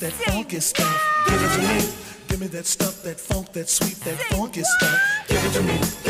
that funky stuff. Give it to me. Give me that stuff, that funk, that sweet, that funky stuff. Give it to me.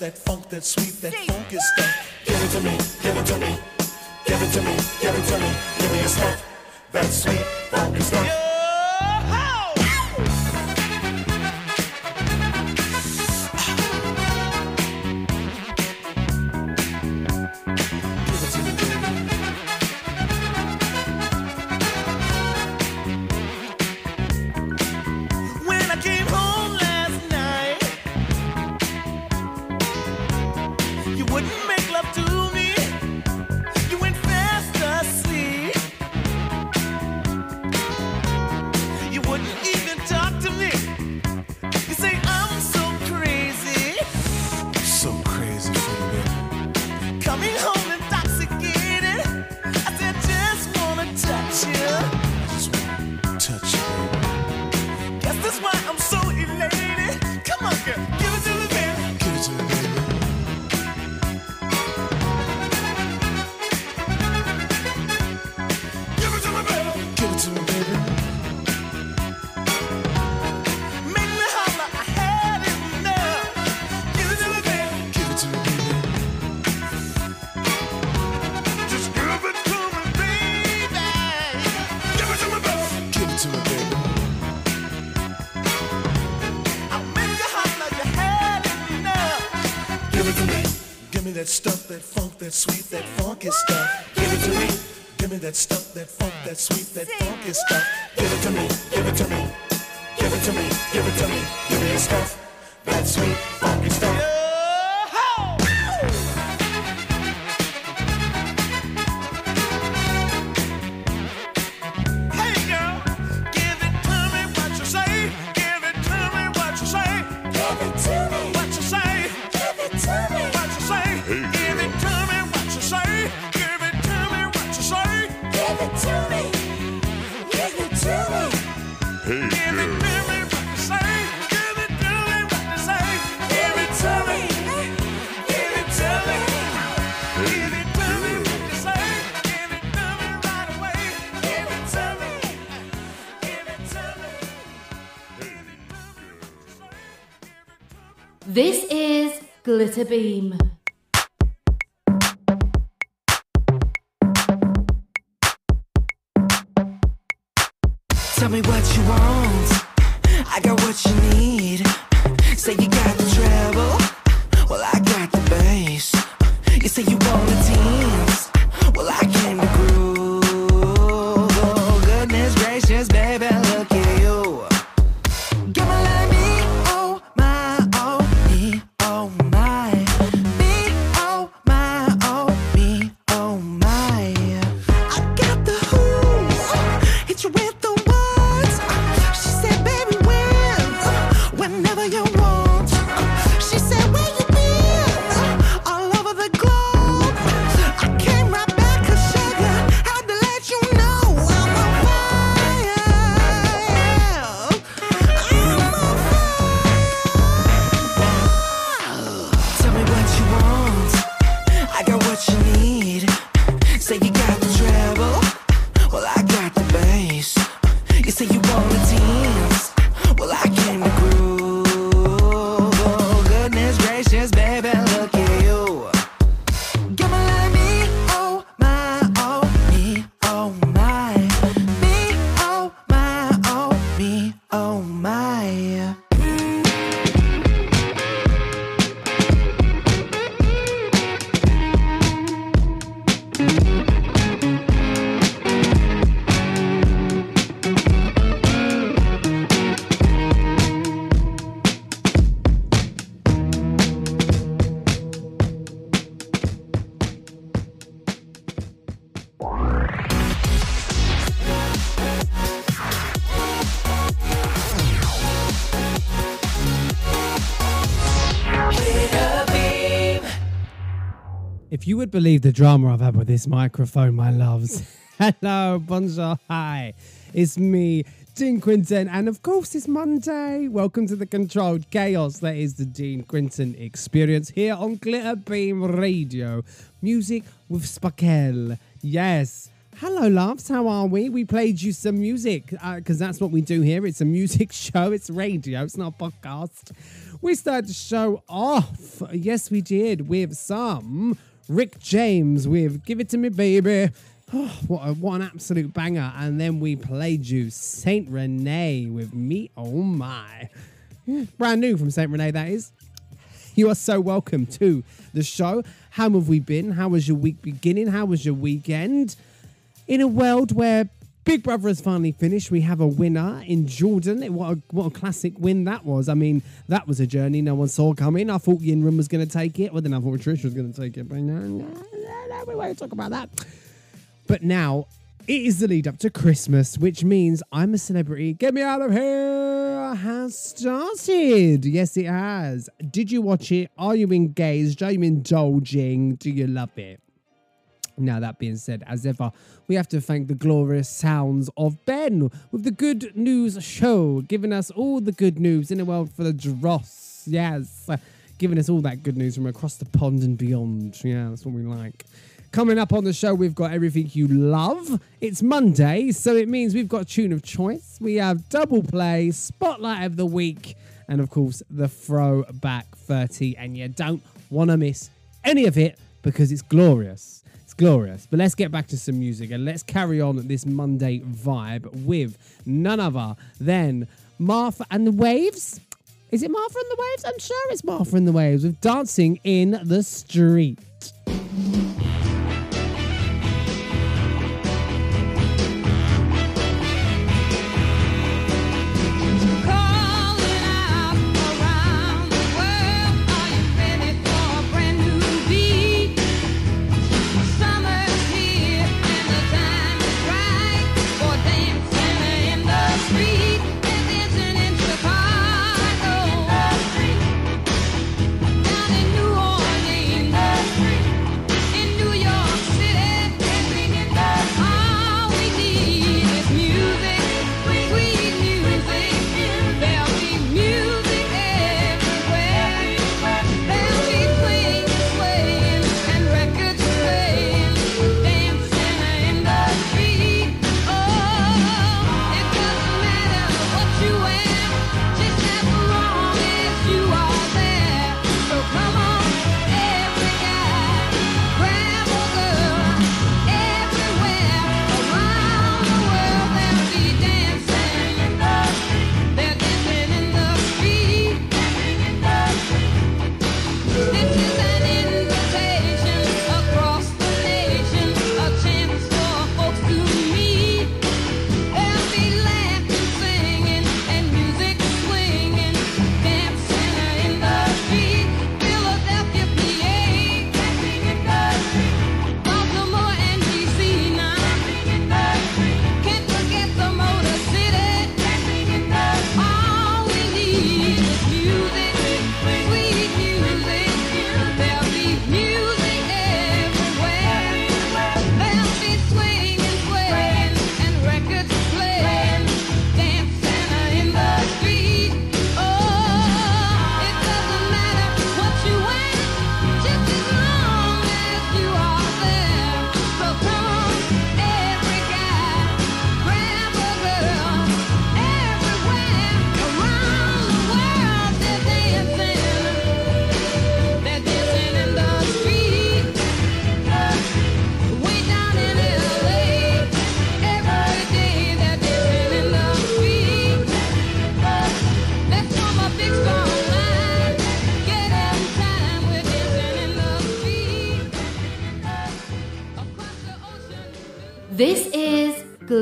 that funk, that sweet, that funk is stuff. that sweet, that funky stuff. Give it to me. Give me that stuff, that funk, that sweet, that funky stuff. If you would believe the drama I've had with this microphone, my loves. Hello, bonjour, hi. It's me, Dean Quinton, and of course it's Monday. Welcome to the controlled chaos that is the Dean Quinton experience here on Glitter Beam Radio. Music with Spakel. Yes. Hello, loves. How are we? We played you some music uh, because that's what we do here. It's a music show. It's radio. It's not a podcast. We started the show off. Yes, we did with some Rick James with "Give It to Me, Baby." Oh, what, a, what an absolute banger! And then we played you Saint Renee with "Me Oh My." Brand new from Saint Renee, that is. You are so welcome to the show. How have we been? How was your week beginning? How was your weekend? In a world where Big Brother has finally finished, we have a winner in Jordan. What a, what a classic win that was. I mean, that was a journey no one saw coming. I thought Yinrun was going to take it. Well, then I thought Trish was going to take it. But no, no, no, no, we won't talk about that. But now it is the lead up to Christmas, which means I'm a celebrity. Get me out of here has started. Yes, it has. Did you watch it? Are you engaged? Are you indulging? Do you love it? Now, that being said, as ever, we have to thank the glorious sounds of Ben with the Good News Show, giving us all the good news in the world for the dross. Yes, giving us all that good news from across the pond and beyond. Yeah, that's what we like. Coming up on the show, we've got everything you love. It's Monday, so it means we've got tune of choice. We have double play, spotlight of the week, and of course, the throwback 30. And you don't want to miss any of it because it's glorious. Glorious. But let's get back to some music and let's carry on this Monday vibe with none other than Martha and the Waves. Is it Martha and the Waves? I'm sure it's Martha and the Waves with Dancing in the Street.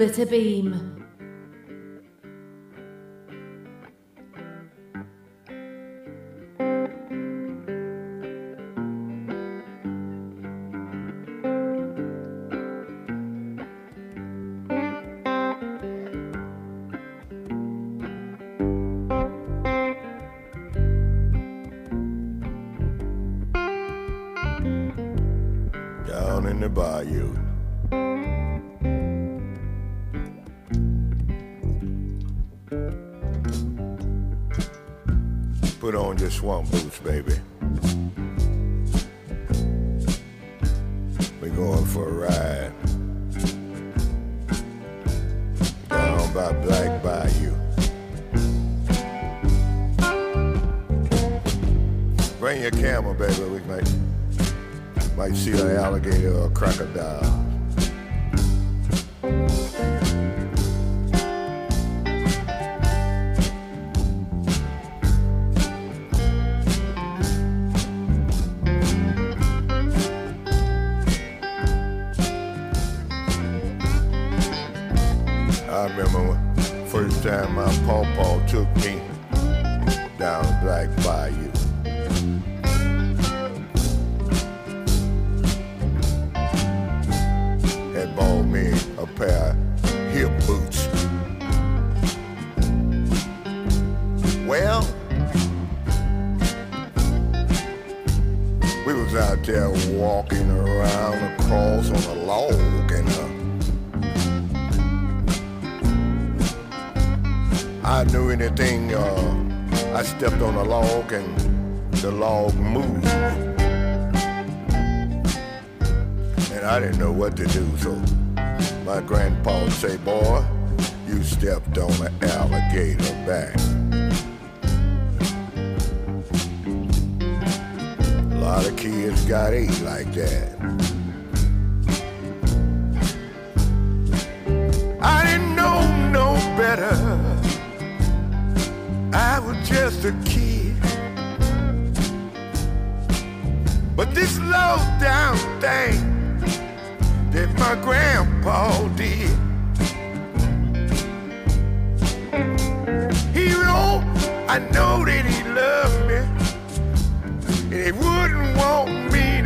Glitter Beam. Put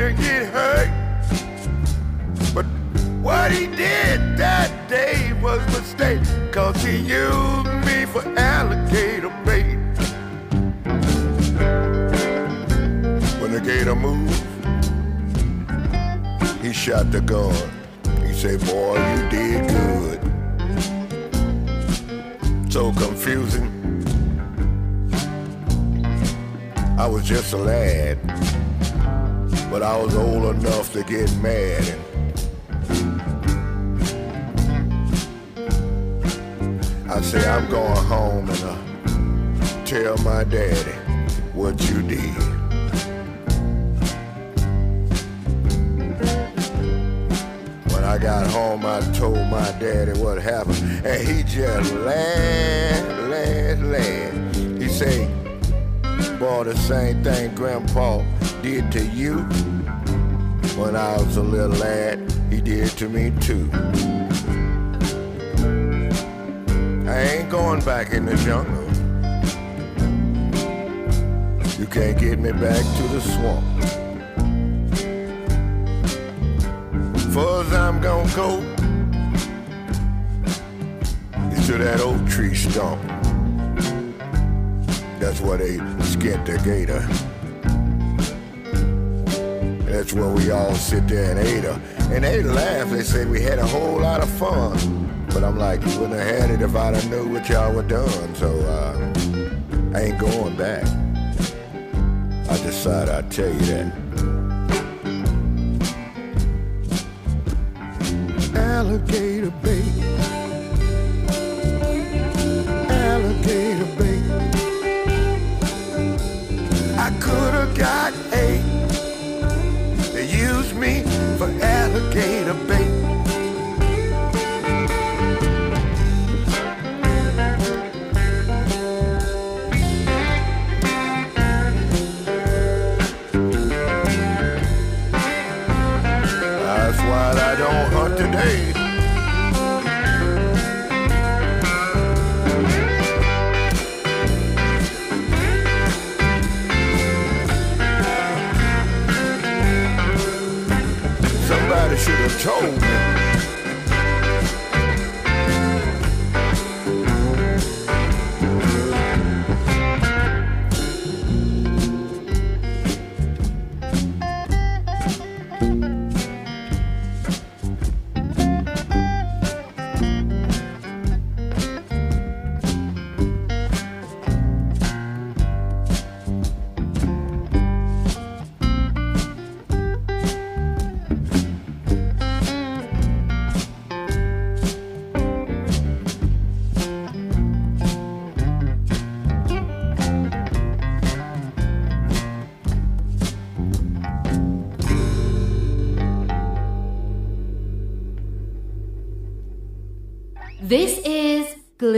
to get hurt. But what he did that day was a mistake, cause he used me for alligator bait. When the gator moved, he shot the gun. He said, boy, you did good. So confusing. I was just a lad, but I was old enough to get mad. And I say, I'm going home and uh, tell my daddy what you did. When I got home, I told my daddy what happened, and he just laughed, laughed, laughed. He say, "Boy, the same thing Grandpa did to you when I was a little lad, he did to me too." I ain't going back in the jungle. You can't get me back to the swamp. Far I'm gonna go is to that oak tree stump. That's where they skinned the gator. That's where we all sit there and ate her. And they laugh, they say we had a whole lot of fun. But I'm like, you wouldn't have had it if I'd have knew what y'all were doing. So uh, I ain't going back. I decided I'd tell you that. alligator bait. Alligator bait. I could have got for alligator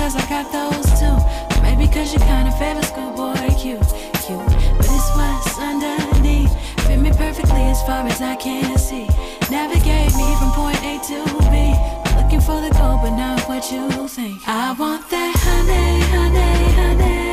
cause I got those too. Maybe cause you kinda favor schoolboy cute, cute. But it's what's underneath. Fit me perfectly as far as I can see. Navigate me from point A to B. Looking for the gold, but not what you think. I want that honey, honey, honey.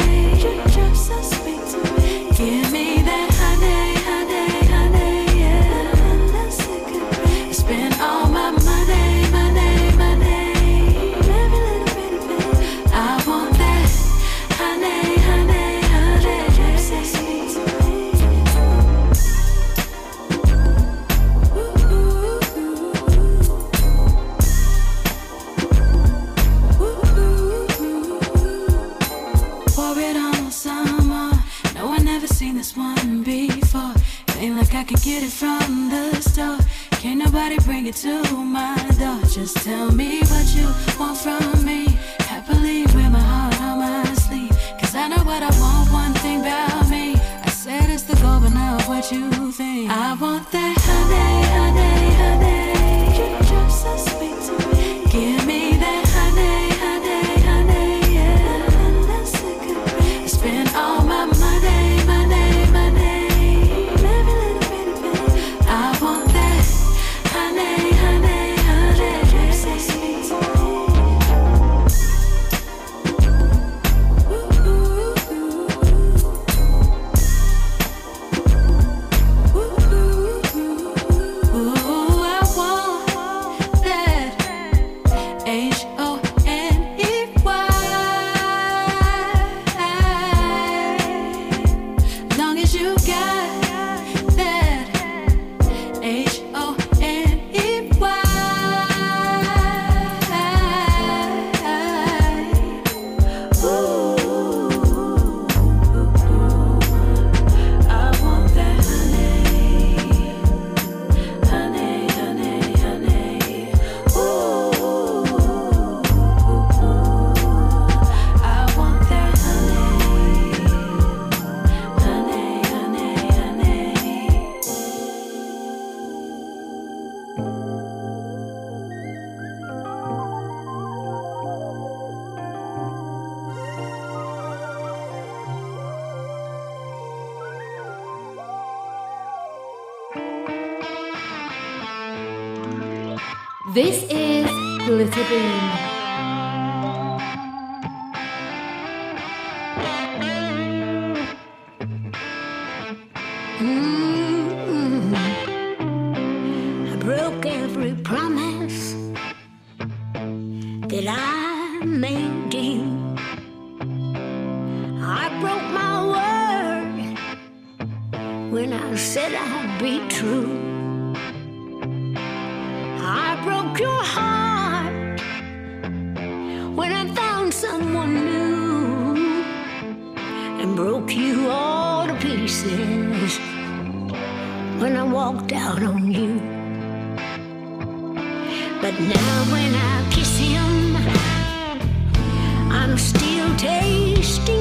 you. But now when I kiss him, I'm still tasty.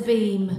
Glitterbeam. New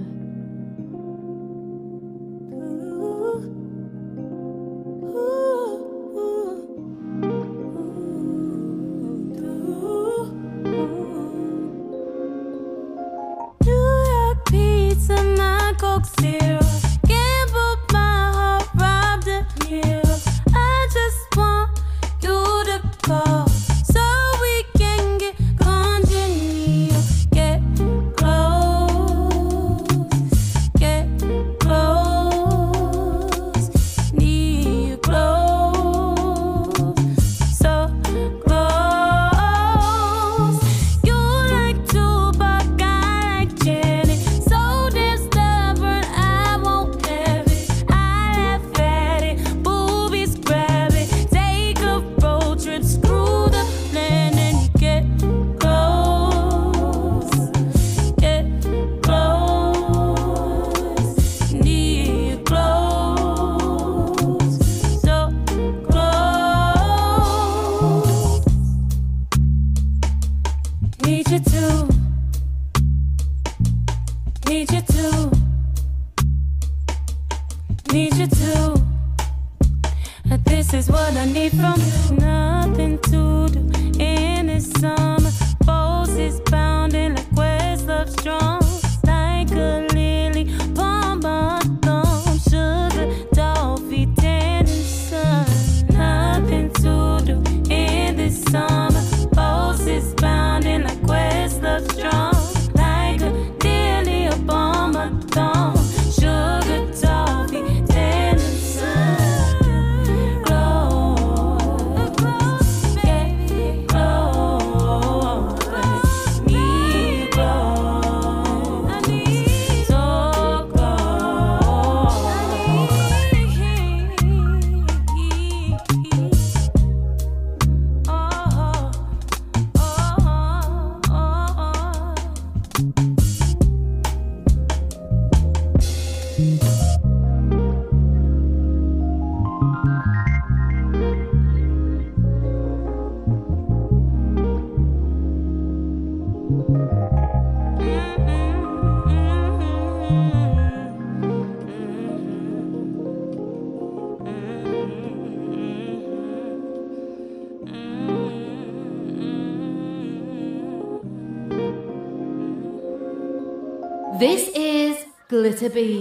Glitter Beam.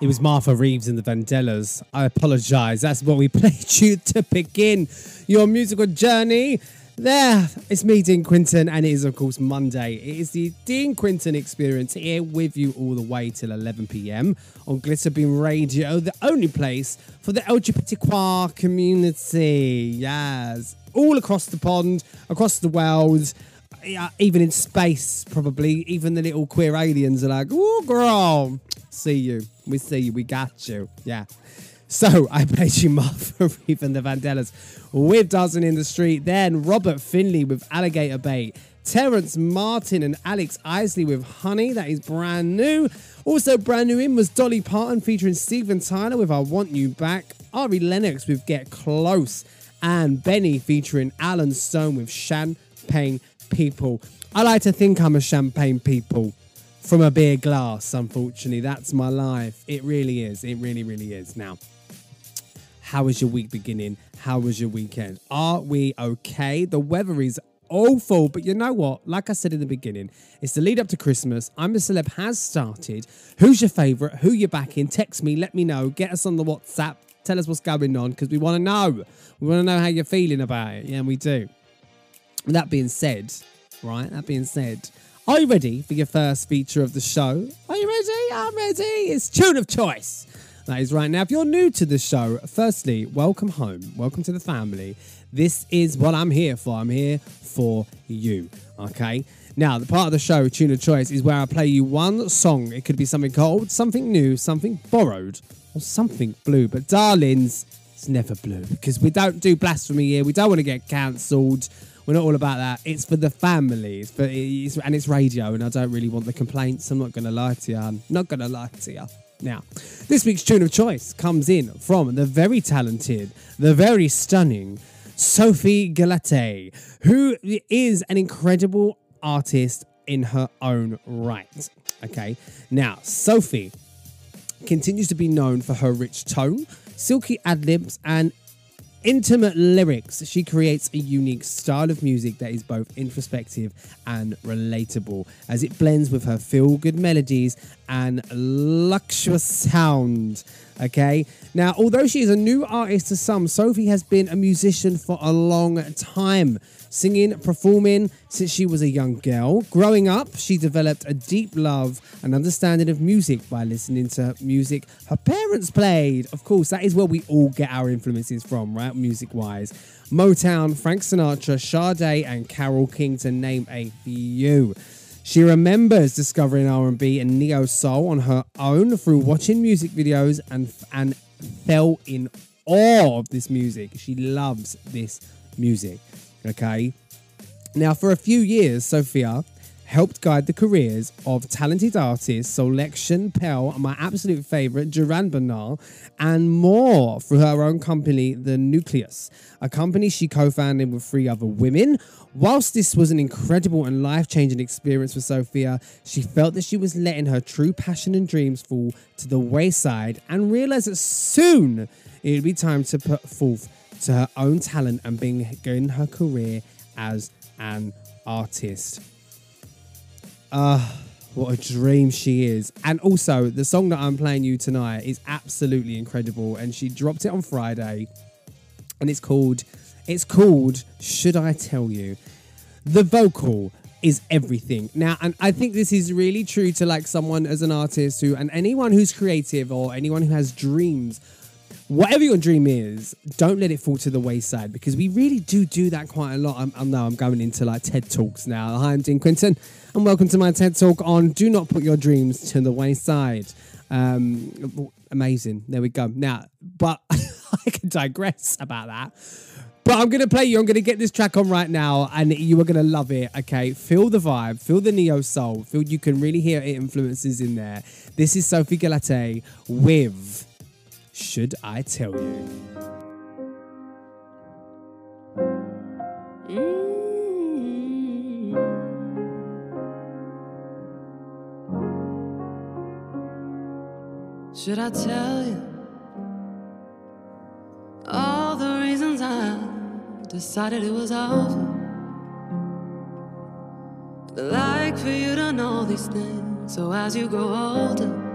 It was Martha Reeves and the Vandellas. I apologise. That's what we played you to begin your musical journey. There, it's me, Dean Quinton, and it is, of course, Monday. It is the Dean Quinton experience here with you all the way till 11 pm on Glitterbeam Radio, the only place for the LGBTQ community. Yes, all across the pond, across the world, yeah, even in space, probably. Even the little queer aliens are like, oh, girl, see you. We see you. We got you. Yeah. So I played you Martha Reeve and the Vandellas with Dancing in the Street. Then Robert Finley with Alligator Bait. Terrace Martin and Alex Isley with Honey. That is brand new. Also brand new in was Dolly Parton featuring Steven Tyler with I Want You Back. Ari Lennox with Get Close. And Benny featuring Alan Stone with Champagne People. I like to think I'm a champagne people from a beer glass, unfortunately. That's my life. It really is. It really, really is. Now, how was your week beginning? How was your weekend? Are we okay? The weather is awful, but you know what? Like I said in the beginning, it's the lead up to Christmas. I'm a celeb has started. Who's your favourite? Who you backing? Text me, let me know. Get us on the WhatsApp. Tell us what's going on because we want to know. We want to know how you're feeling about it. Yeah, we do. That being said, right? That being said, are you ready for your first feature of the show? Are you ready? I'm ready. It's tune of choice. That is right. Now, if you're new to the show, firstly, welcome home. Welcome to the family. This is what I'm here for. I'm here for you. Okay. Now, the part of the show, Tune of Choice, is where I play you one song. It could be something old, something new, something borrowed, or something blue. But, darlings, it's never blue because we don't do blasphemy here. We don't want to get cancelled. We're not all about that. It's for the family. It's for, it's, and it's radio, and I don't really want the complaints. I'm not going to lie to you. I'm not going to lie to you. Now, this week's tune of choice comes in from the very talented, the very stunning Sophie Galate, who is an incredible artist in her own right. Okay, now, Sophie continues to be known for her rich tone, silky ad libs, and intimate lyrics. She creates a unique style of music that is both introspective and relatable as it blends with her feel good melodies and luxurious sound. Okay, now, although she is a new artist to some, Sophie has been a musician for a long time. Singing, performing since she was a young girl. Growing up, she developed a deep love and understanding of music by listening to music her parents played. Of course, that is where we all get our influences from, right? Music wise. Motown, Frank Sinatra, Sade, and Carole King, to name a few. She remembers discovering R&B and neo soul on her own through watching music videos and and fell in awe of this music. She loves this music. Okay. Now, for a few years, Sophia helped guide the careers of talented artists Selection Pell, my absolute favorite, Duran Bernarr, and more through her own company, The Nucleus, a company she co founded with three other women. Whilst this was an incredible and life changing experience for Sophia, she felt that she was letting her true passion and dreams fall to the wayside and realized that soon it would be time to put forth to her own talent and begin her career as an artist. Ah, what a dream she is. And also, the song that I'm playing you tonight is absolutely incredible. And she dropped it on Friday. And it's called, it's called Should I Tell You? The vocal is everything. Now, and I think this is really true to like someone as an artist who, and anyone who's creative or anyone who has dreams whatever your dream is, don't let it fall to the wayside because we really do do that quite a lot. I'm, I know I'm going into like TED Talks now. Hi, I'm Dean Quinton, and welcome to my TED Talk on Do Not Put Your Dreams to the Wayside. Um, amazing. There we go. Now, but I can digress about that. But I'm going to play you. I'm going to get this track on right now, and you are going to love it. Okay, feel the vibe, feel the neo soul, feel you can really hear it influences in there. This is Sophie Galate with should I tell you? Mm. Should I tell you all the reasons I decided it was over? I'd like for you to know these things, so as you grow older,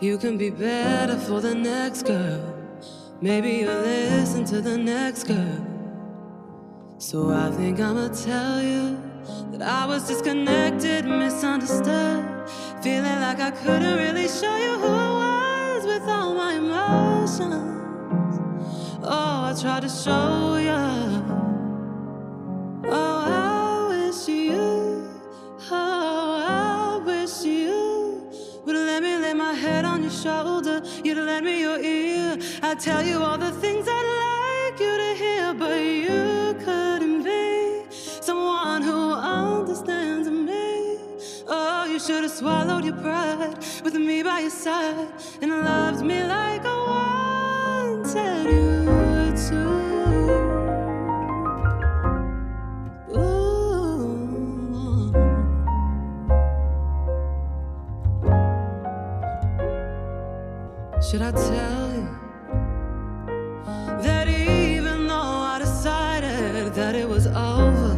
You can be better for the next girl. Maybe you'll listen to the next girl. So I think I'ma tell you that I was disconnected, misunderstood. Feeling like I couldn't really show you who I was with all my emotions. Oh, I tried to show you. Oh, I wish you. Oh, lay my head on your shoulder. You'd lend me your ear. I'd tell you all the things I'd like you to hear, but you couldn't be someone who understands me. Oh, you should have swallowed your pride with me by your side and loved me like I wanted you to. Should I tell you that even though I decided that it was over,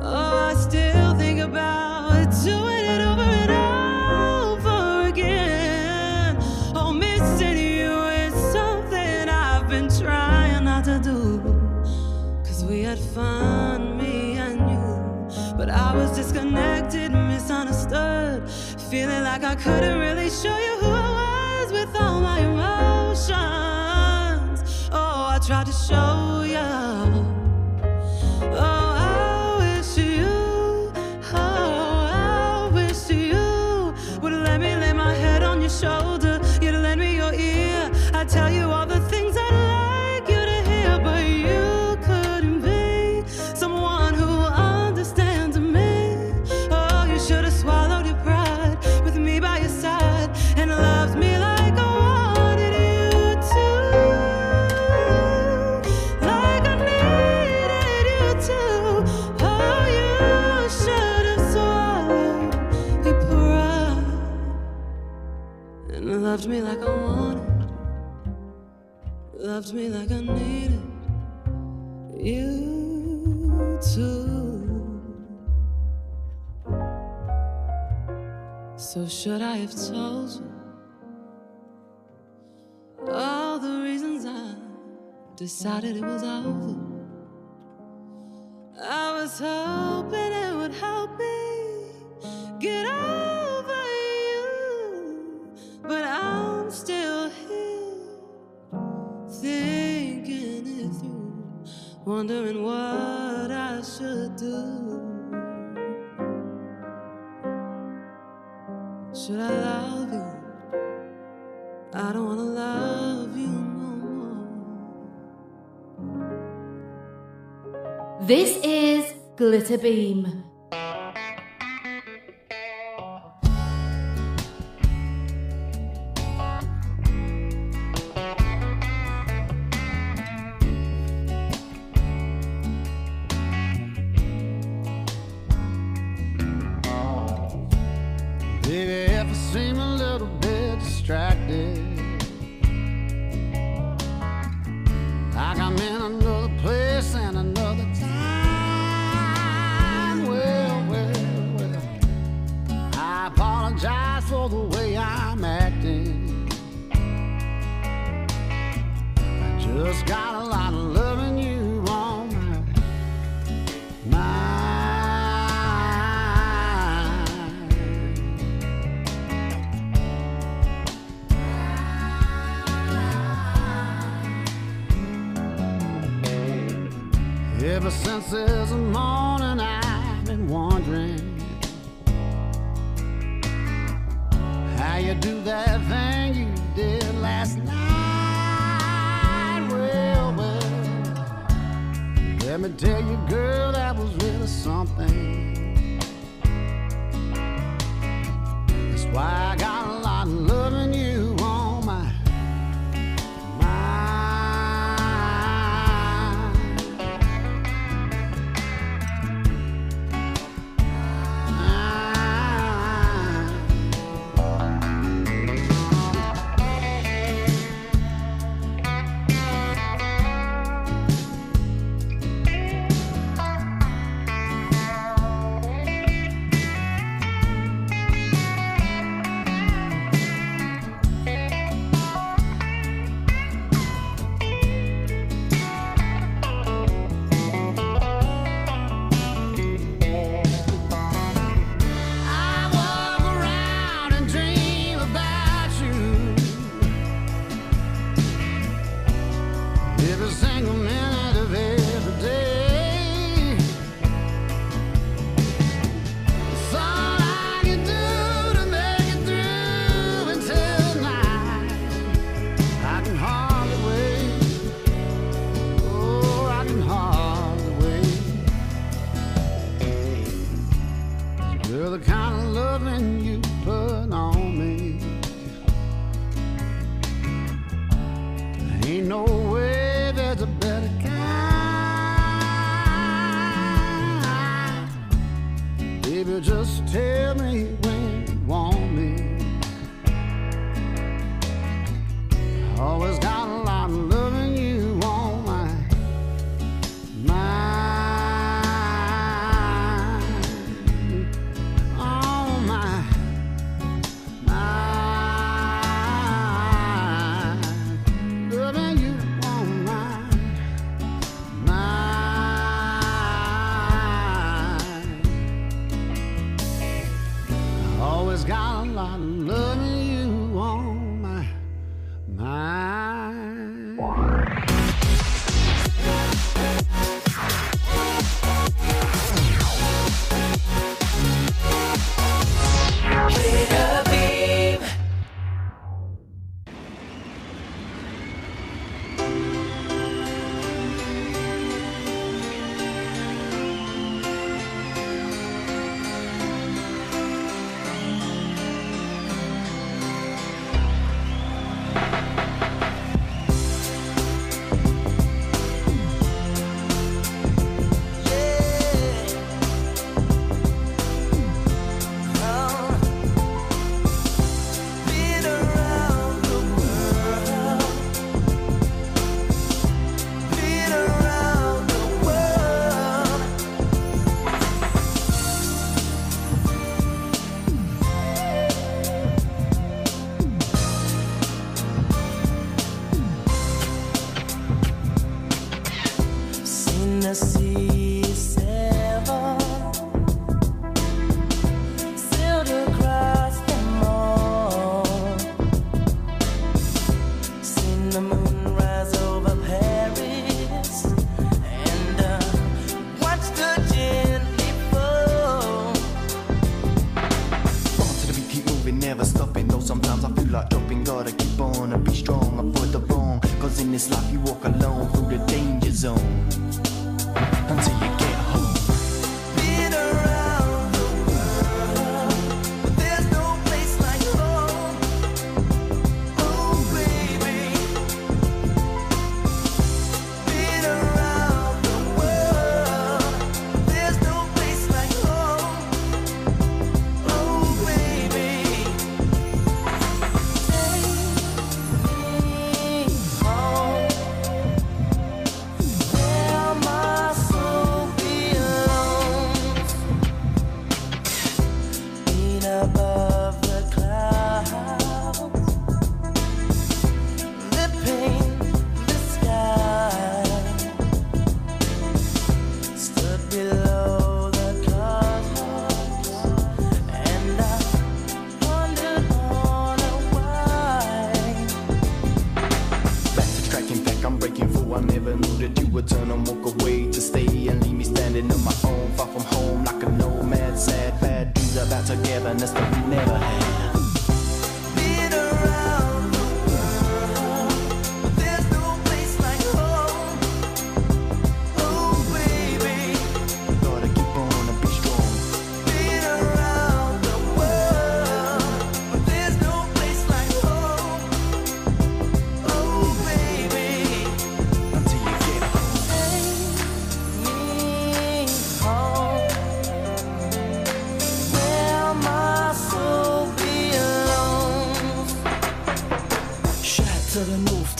oh, I still think about doing it over and over again. Oh, missing you is something I've been trying not to do. Cause we had fun, me and you. But I was disconnected, misunderstood. Feeling like I couldn't really show you tried to show you. And loved me like I wanted. Loved me like I needed you to. So should I have told you all the reasons I decided it was over? I was hoping wondering what I should do. Should I love you? I don't wanna love you no more. This is Glitterbeam. Baby,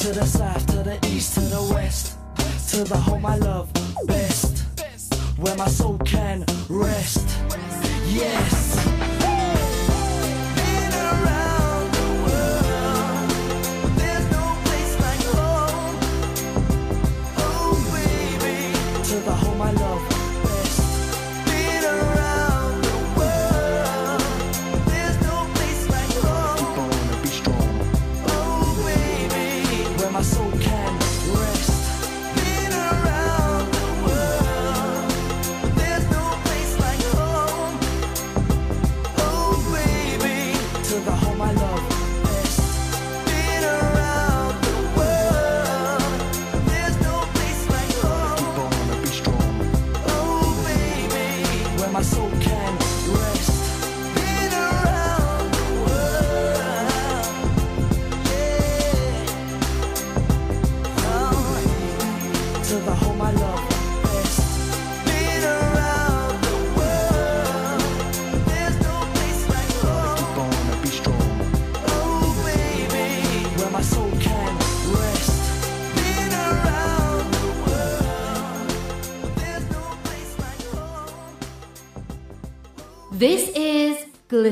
to the south, to the east, to the west, to the home I love best, where my soul can rest. Yes. Been around the world, but there's no place like home. Oh, baby, to the home I love.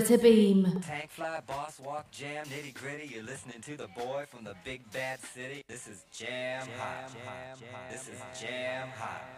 to Beam. Tank fly, boss walk, jam, nitty gritty. You're listening to the boy from the big bad city. This is jam, jam hot. Jam. This is jam hot.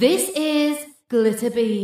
This is Glitter Bee.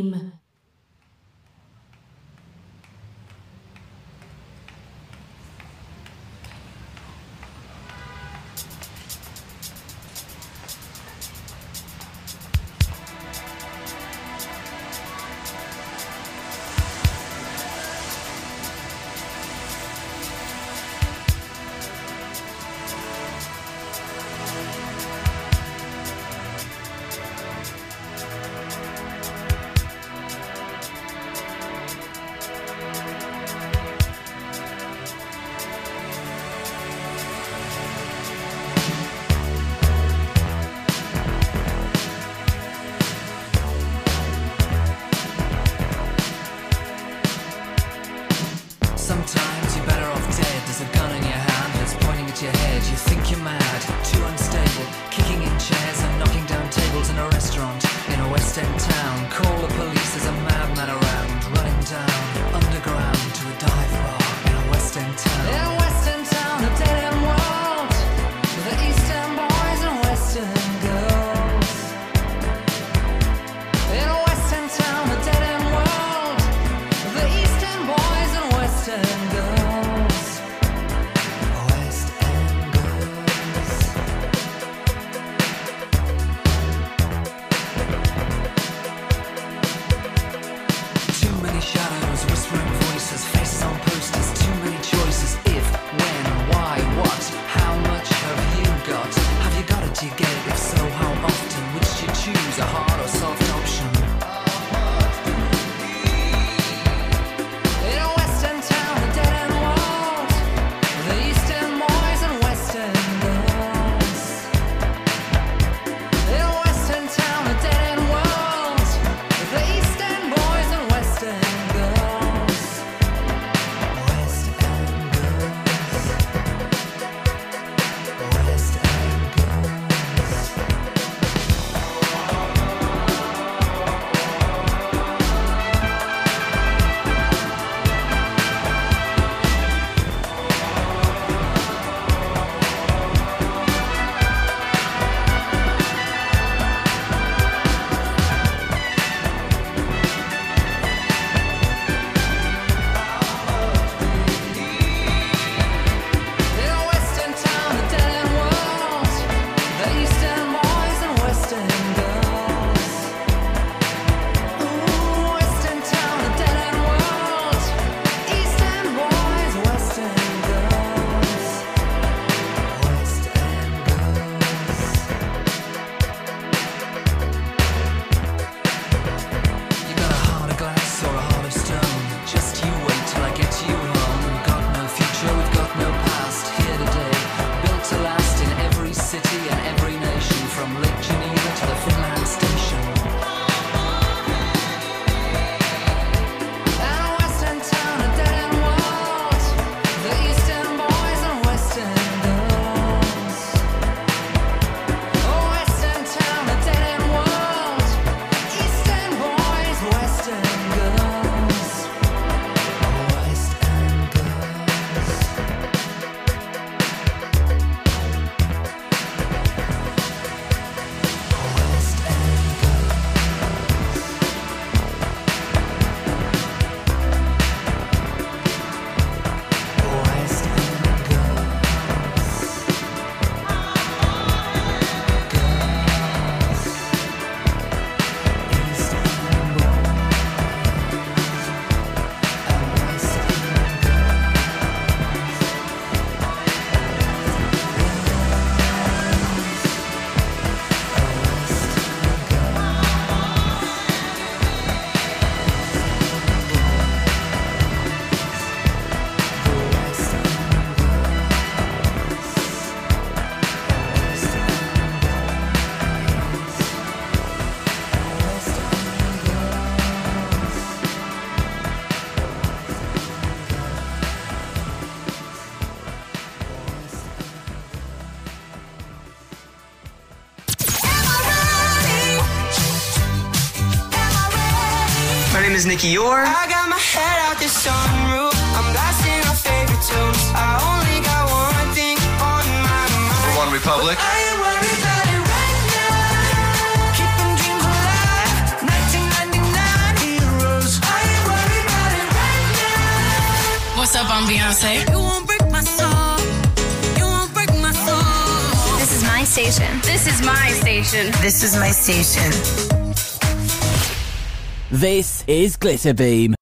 Nicky Orr. I got my head out the sunroof. I'm blasting our favorite tunes. I only got one thing on my mind. For One Republic. I ain't worried about it right now. Keeping dreams alive. 1999 heroes. I ain't worried about it right now. What's up, I'm Beyonce. You won't break my soul. You won't break my soul. This is my station. This is my station. This is my station. This is Glitterbeam.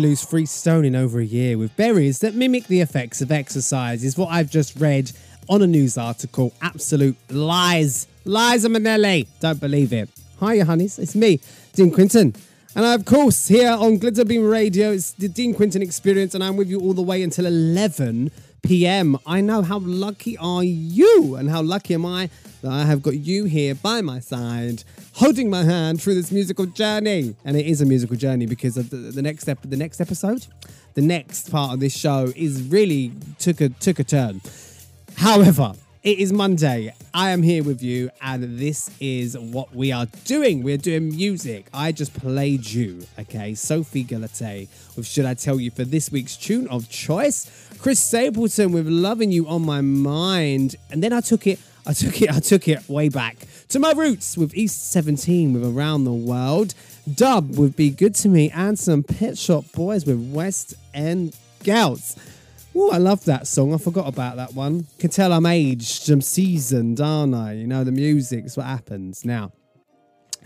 Lose free stone in over a year with berries that mimic the effects of exercise, is what I've just read on a news article. Absolute lies. Liza Minnelli. Don't believe it. Hiya, honeys. It's me, Dean Quinton. And I, of course, here on Glitterbeam Radio, it's the Dean Quinton experience, and I'm with you all the way until 11 p.m. I know how lucky are you, and how lucky am I that I have got you here by my side, holding my hand through this musical journey. And it is a musical journey because the, the next step, the next episode, the next part of this show is really took a took a turn. However, it is Monday. I am here with you, and this is what we are doing. We're doing music. I just played you, okay? Sophie Galate with Should I Tell You for this week's tune of choice. Chris Stapleton with Loving You on My Mind. And then I took it, I took it, I took it way back to my roots with East 17 with Around the World. Dub would be good to me, and some Pet Shop Boys with West End Girls. Oh, I love that song. I forgot about that one. Can tell I'm aged, I'm seasoned, aren't I? You know, the music's what happens. Now,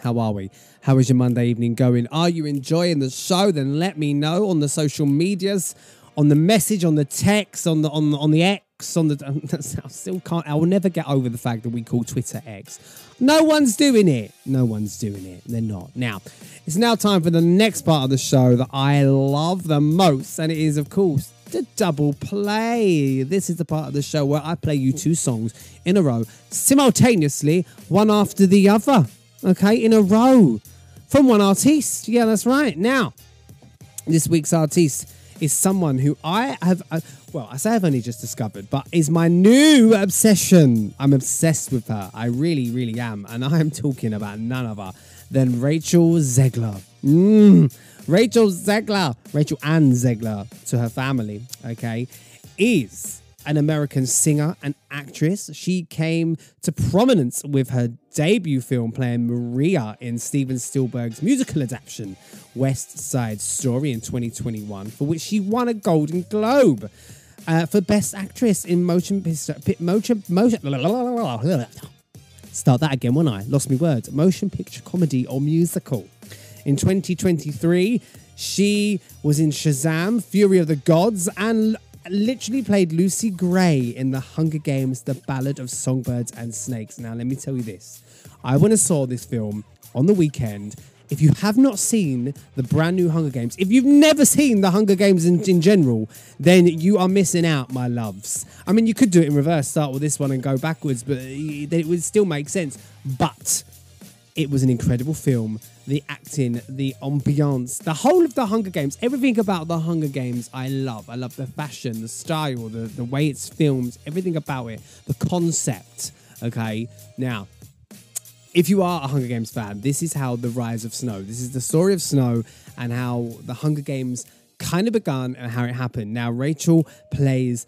how are we? How is your Monday evening going? Are you enjoying the show? Then let me know on the social medias, on the message, on the text, on the on the, on the X, on the. I still can't. I will never get over the fact that we call Twitter X. No one's doing it. No one's doing it. They're not. Now, it's now time for the next part of the show that I love the most, and it is, of course, the double play. This is the part of the show where I play you two songs in a row, simultaneously, one after the other. Okay, in a row from one artiste. Yeah, that's right. Now, this week's artiste is someone who I have, uh, well, I say I've only just discovered, but is my new obsession. I'm obsessed with her. I really, really am. And I am talking about none other than Rachel Zegler. Mm. Rachel Zegler, Rachel Anne Zegler to her family, okay, is an American singer and actress. She came to prominence with her debut film playing Maria in Steven Spielberg's musical adaptation, West Side Story, in 2021, for which she won a Golden Globe. Uh, for Best Actress in Motion Picture, motion, motion, start that again, when I lost my words. Motion Picture Comedy or Musical. In 2023, she was in Shazam, Fury of the Gods, and literally played Lucy Gray in The Hunger Games, The Ballad of Songbirds and Snakes. Now, let me tell you this. I went and saw this film on the weekend. If you have not seen the brand new Hunger Games, if you've never seen the Hunger Games in, in general, then you are missing out, my loves. I mean, you could do it in reverse, start with this one and go backwards, but it would still make sense. But it was an incredible film. The acting, the ambiance, the whole of the Hunger Games, everything about the Hunger Games, I love. I love the fashion, the style, the, the way it's filmed, everything about it, the concept. Okay, now if you are a Hunger Games fan, this is how the rise of Snow. This is the story of Snow and how the Hunger Games kind of began and how it happened. Now, Rachel plays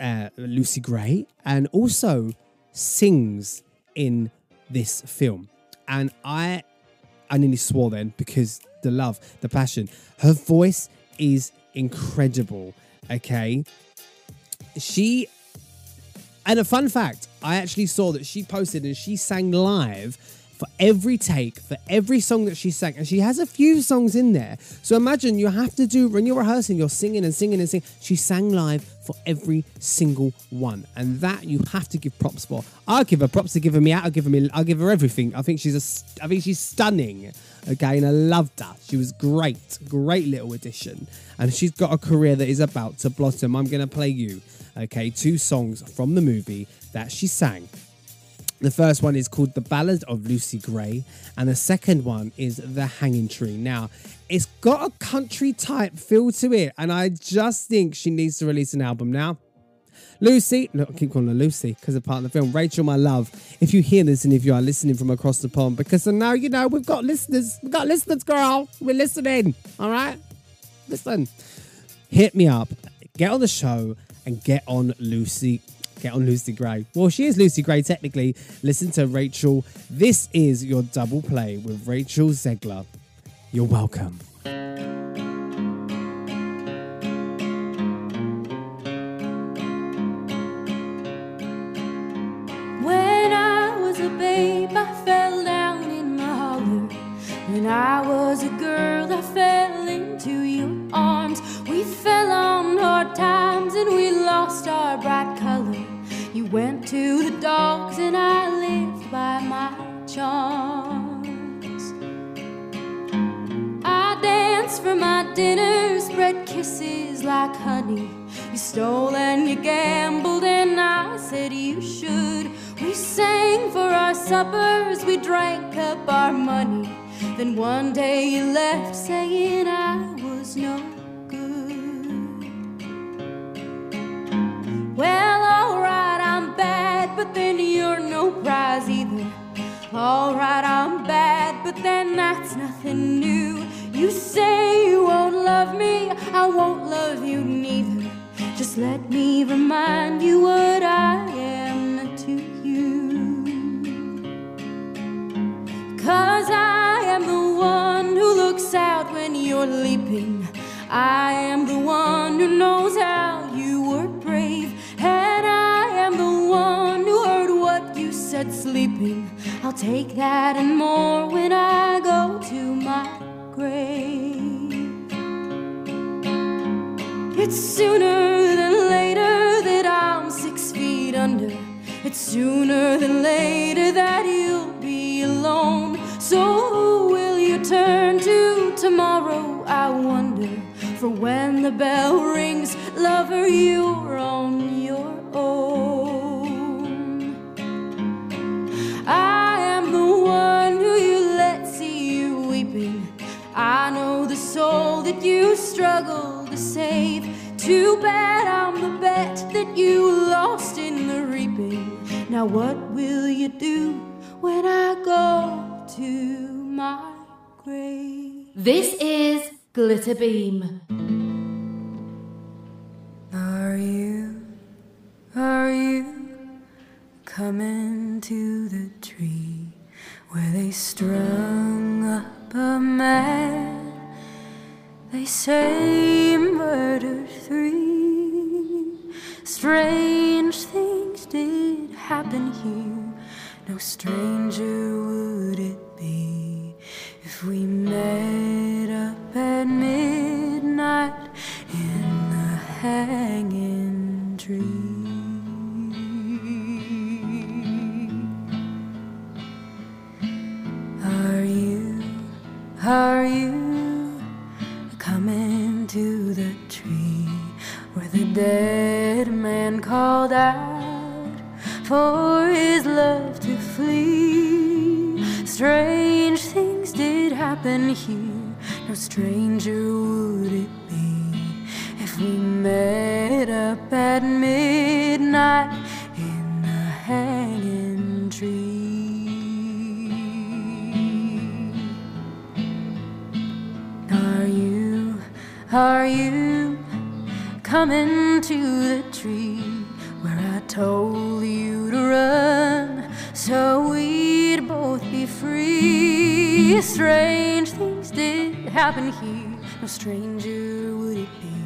uh, Lucy Gray and also sings in this film. And I, I nearly swore then because the love, the passion, her voice is incredible. Okay, she and a fun fact, I actually saw that she posted and she sang live for every take, for every song that she sang. And she has a few songs in there. So imagine you have to do, when you're rehearsing, you're singing and singing and singing. She sang live for every single one. And that you have to give props for. I'll give her props to giving me out. I'll give her, me, I'll give her everything. I think she's a, I think she's stunning. Okay, and I loved her. She was great, great little addition. And she's got a career that is about to blossom. I'm going to play you, okay, two songs from the movie that she sang. The first one is called The Ballad of Lucy Gray, and the second one is The Hanging Tree. Now, it's got a country type feel to it, and I just think she needs to release an album now. Lucy, no, I keep calling her Lucy because of part of the film. Rachel, my love, if you hear this and if you are listening from across the pond, because now you know we've got listeners, we've got listeners, girl. We're listening, all right? Listen, hit me up, get on the show, and get on Lucy. Get on Lucy Gray. Well, she is Lucy Gray technically. Listen to Rachel. This is your double play with Rachel Zegler. You're welcome. When I was a babe, I fell down in my holler. When I was a girl, I fell into your arms. We fell on hard times and we lost our bright color. Went to the dogs and I lived by my charms. I danced for my dinner, spread kisses like honey. You stole and you gambled, and I said you should. We sang for our suppers, we drank up our money. Then one day you left saying I was no good. Well, but then you're no prize either. Alright, I'm bad, but then that's nothing new. You say you won't love me, I won't love you neither. Just let me remind you what I am to you. Cause I am the one who looks out when you're leaping. I am the one who knows how you were am the one who heard what you said sleeping. I'll take that and more when I go to my grave. It's sooner than later that I'm six feet under. It's sooner than later that you'll be alone. So who will you turn to tomorrow? I wonder. For when the bell rings, lover, you're on your own. I am the one who you let see you weeping. I know the soul that you struggle to save. Too bad I'm the bet that you lost in the reaping. Now, what will you do when I go to my grave? This is Glitter Beam. Coming to the tree where they strung up a man? They say murder three. Strange things did happen here. No stranger would it be if we met up at midnight in the hanging tree. Are you coming to the tree where the dead man called out for his love to flee? Strange things did happen here, no stranger would it be if we met up at midnight in the hanging tree. Are you are you coming to the tree where I told you to run so we'd both be free? Strange things did happen here. No stranger would it be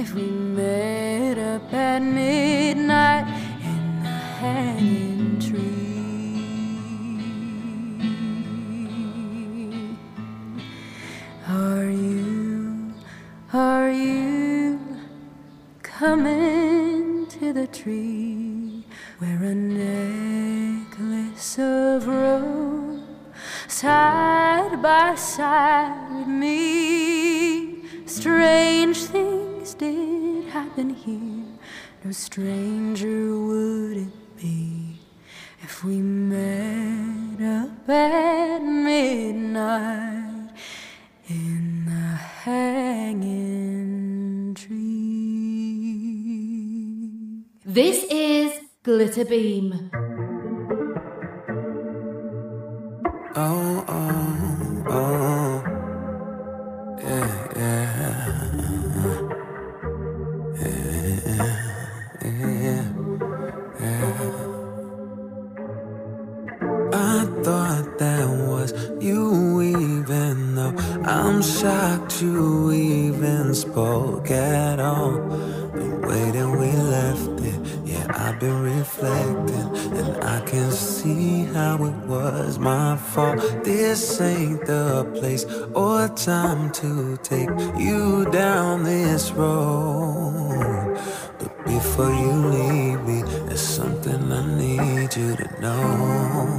if we met up at midnight in the hanging Are you, are you coming to the tree where a necklace of rose side by side with me? Strange things did happen here. No stranger would it be if we met up at midnight in the hanging tree. This is Glitter Beam. Oh, oh, oh. Yeah, yeah. Yeah, I thought that was you, even though I'm shocked you even spoke at all. The way that we left it, yeah, I've been reflecting, and I can see how it was my fault. This ain't the place or time to take you down this road. But before you leave me, there's something I need you to know.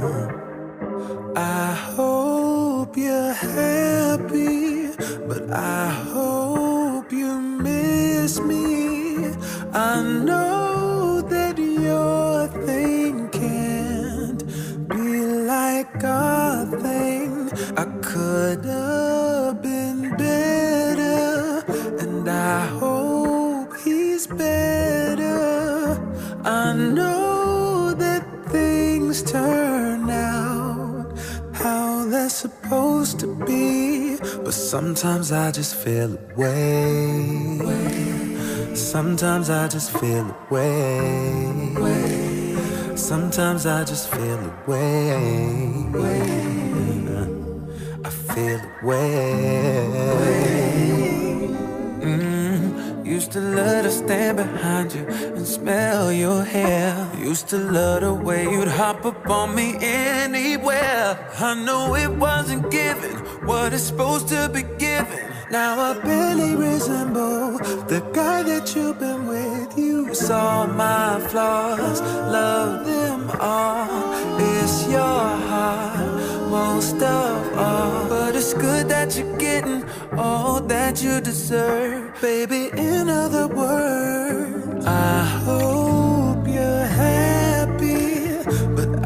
I hope you're happy, but I hope you miss me. I know that your thing can't be like our thing. I could have been better, and I hope he's better. I know that things turn supposed to be, but sometimes I just feel away. Sometimes I just feel away. Sometimes I just feel away. I feel away. Mm, Used to love to stand behind you and smell your hair. Used to love the way you'd hop up on me anywhere. I know it wasn't given what it's supposed to be given. Now I barely resemble the guy that you've been with. You saw my flaws, love them all. It's your heart, most of all. But it's good that you're getting all that you deserve, baby. In other words, I hope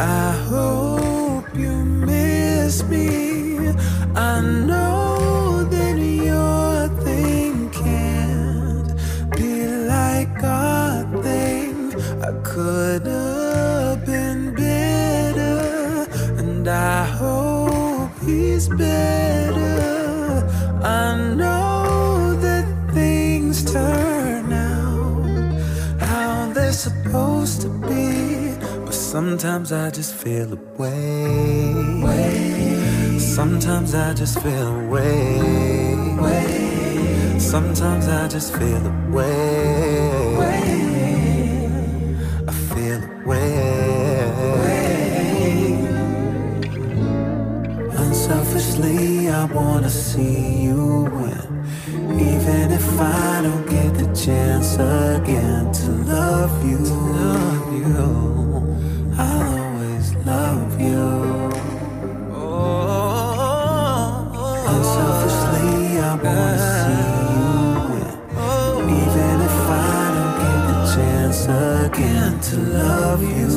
I hope you miss me. I know that your thing can't be like our thing. I could have been better, and I hope he's better. Sometimes I just feel away. Sometimes I just feel away. Sometimes I just feel away. I feel away. Unselfishly, I wanna see you win. Even if I don't get the chance again to love you, love you, I'll always love you. Oh, oh, oh. Unselfishly, I wanna see you win. Even if I don't get the chance again to love you,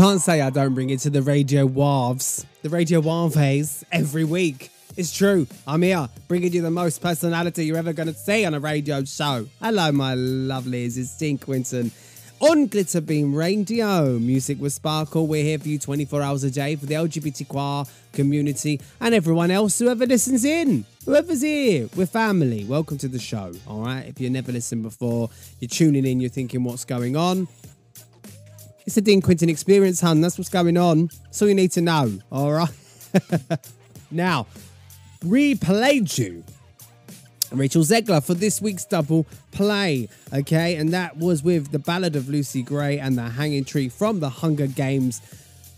can't say I don't bring it to the Radio Waves. The Radio Waves every week. It's true. I'm here, bringing you the most personality you're ever going to see on a radio show. Hello, my lovelies. It's Dean Quinton on Glitterbeam Radio. Music with Sparkle. We're here for you 24 hours a day for the LGBTQ community and everyone else who ever listens in. Whoever's here, we're family. Welcome to the show. All right. If you've never listened before, you're tuning in, you're thinking, what's going on? It's the Dean Quinton experience, hun. That's what's going on. All you need to know. All right. now, we played you Rachel Zegler for this week's double play. Okay, and that was with the Ballad of Lucy Gray and the Hanging Tree from the Hunger Games.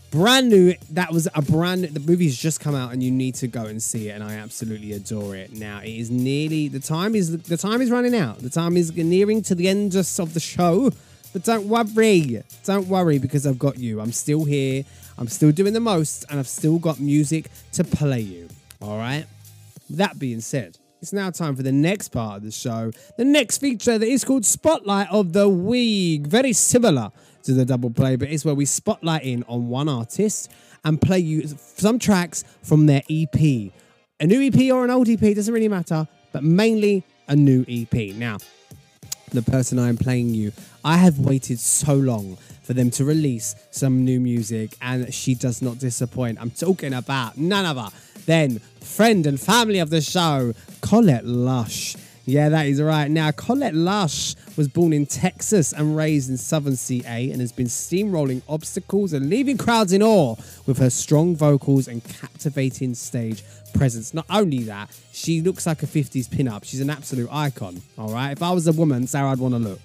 Brand new. That was a brand. The movie's just come out, and you need to go and see it. And I absolutely adore it. Now it is nearly the time is the time is running out. The time is nearing to the end just of the show. But don't worry, don't worry because I've got you. I'm still here. I'm still doing the most, and I've still got music to play you. All right. That being said, it's now time for the next part of the show. The next feature that is called Spotlight of the Week. Very similar to the double play, but it's where we spotlight in on one artist and play you some tracks from their EP. A new EP or an old EP, doesn't really matter, but mainly a new EP. Now, the person I am playing you, I have waited so long for them to release some new music, and she does not disappoint. I'm talking about none other than friend and family of the show, Colette Lush. Yeah, that is right. Now, Colette Lush was born in Texas and raised in southern CA and has been steamrolling obstacles and leaving crowds in awe with her strong vocals and captivating stage presence. Not only that, she looks like a 50s pinup. She's an absolute icon. All right. If I was a woman, Sarah, I'd want to look.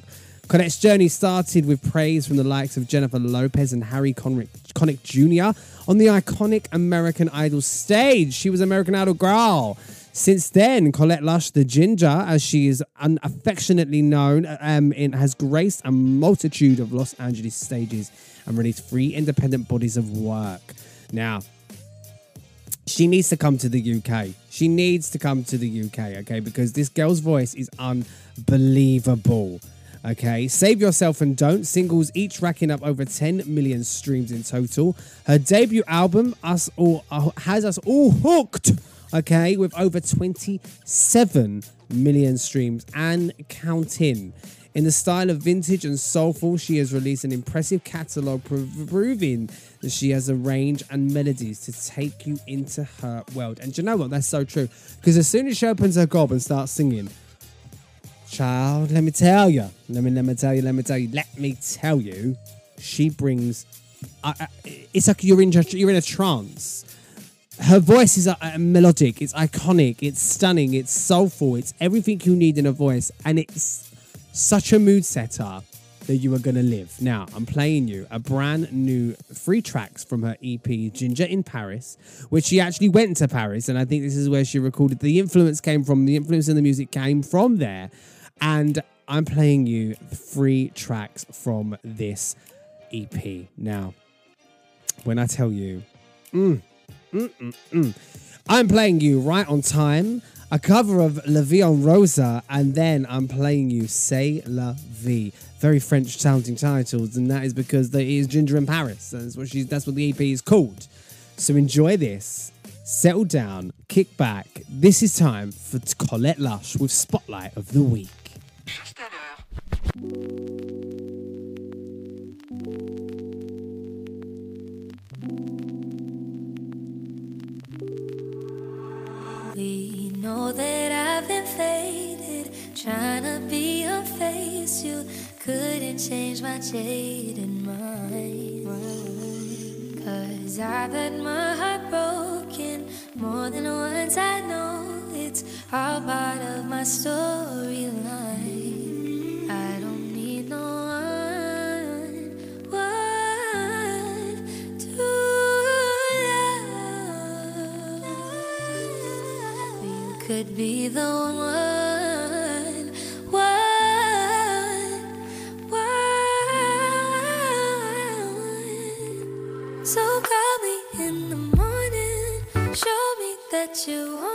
Colette's journey started with praise from the likes of Jennifer Lopez and Harry Connick, Connick Jr. on the iconic American Idol stage. She was American Idol girl. Since then, Colette Lush, the Ginger, as she is affectionately known, um, in, has graced a multitude of Los Angeles stages and released three independent bodies of work. Now, she needs to come to the UK. She needs to come to the UK, okay? Because this girl's voice is unbelievable. Okay, Save Yourself and Don't singles each racking up over 10 million streams in total. Her debut album us all uh, has us all hooked. Okay, with over 27 million streams and counting. In the style of vintage and soulful, she has released an impressive catalogue prov- proving that she has a range and melodies to take you into her world. And you know what? That's so true. Because as soon as she opens her gob and starts singing, child, let me tell you, let me let me tell you, let me tell you, let me tell you, she brings. It's like you're in you're in a trance. Her voice is uh, uh, melodic. It's iconic. It's stunning. It's soulful. It's everything you need in a voice, and it's such a mood setter that you are gonna live. Now, I'm playing you a brand new three tracks from her EP Ginger in Paris, which she actually went to Paris, and I think this is where she recorded. The influence came from. The influence in the music came from there, and I'm playing you three tracks from this EP. Now, when I tell you, mm, mm, mm, mm, I'm playing you right on time. A cover of La Vie en Rosa, and then I'm playing you C'est la Vie. Very French sounding titles, and that is because there is Ginger in Paris. That's what she's that's what the EP is called. So enjoy this. Settle down, kick back. This is time for Colette Lush with Spotlight of the Week. Chasse à l'heure. We know that I've been faded, trying to be your face. You couldn't change my jaded mind. Cause I've had my heart broken more than once. I know it's all part of my storyline. I don't need no one, one to love. You could be the one. that you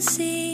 see.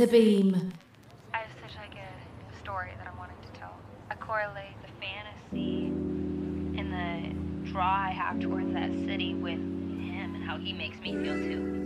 to beam. I have such like a story that I'm wanting to tell. I correlate the fantasy and the draw I have towards that city with him and how he makes me feel too.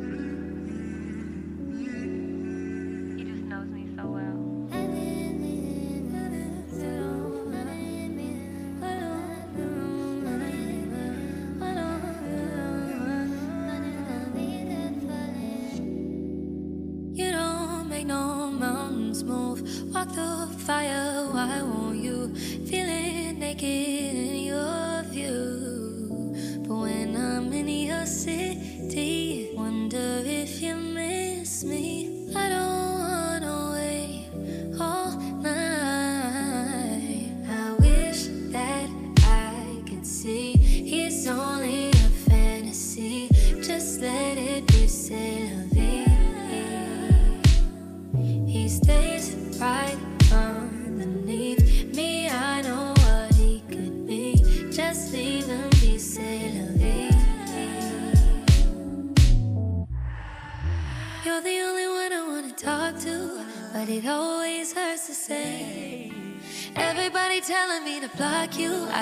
move. Walk the fire, why won't you? Feeling naked.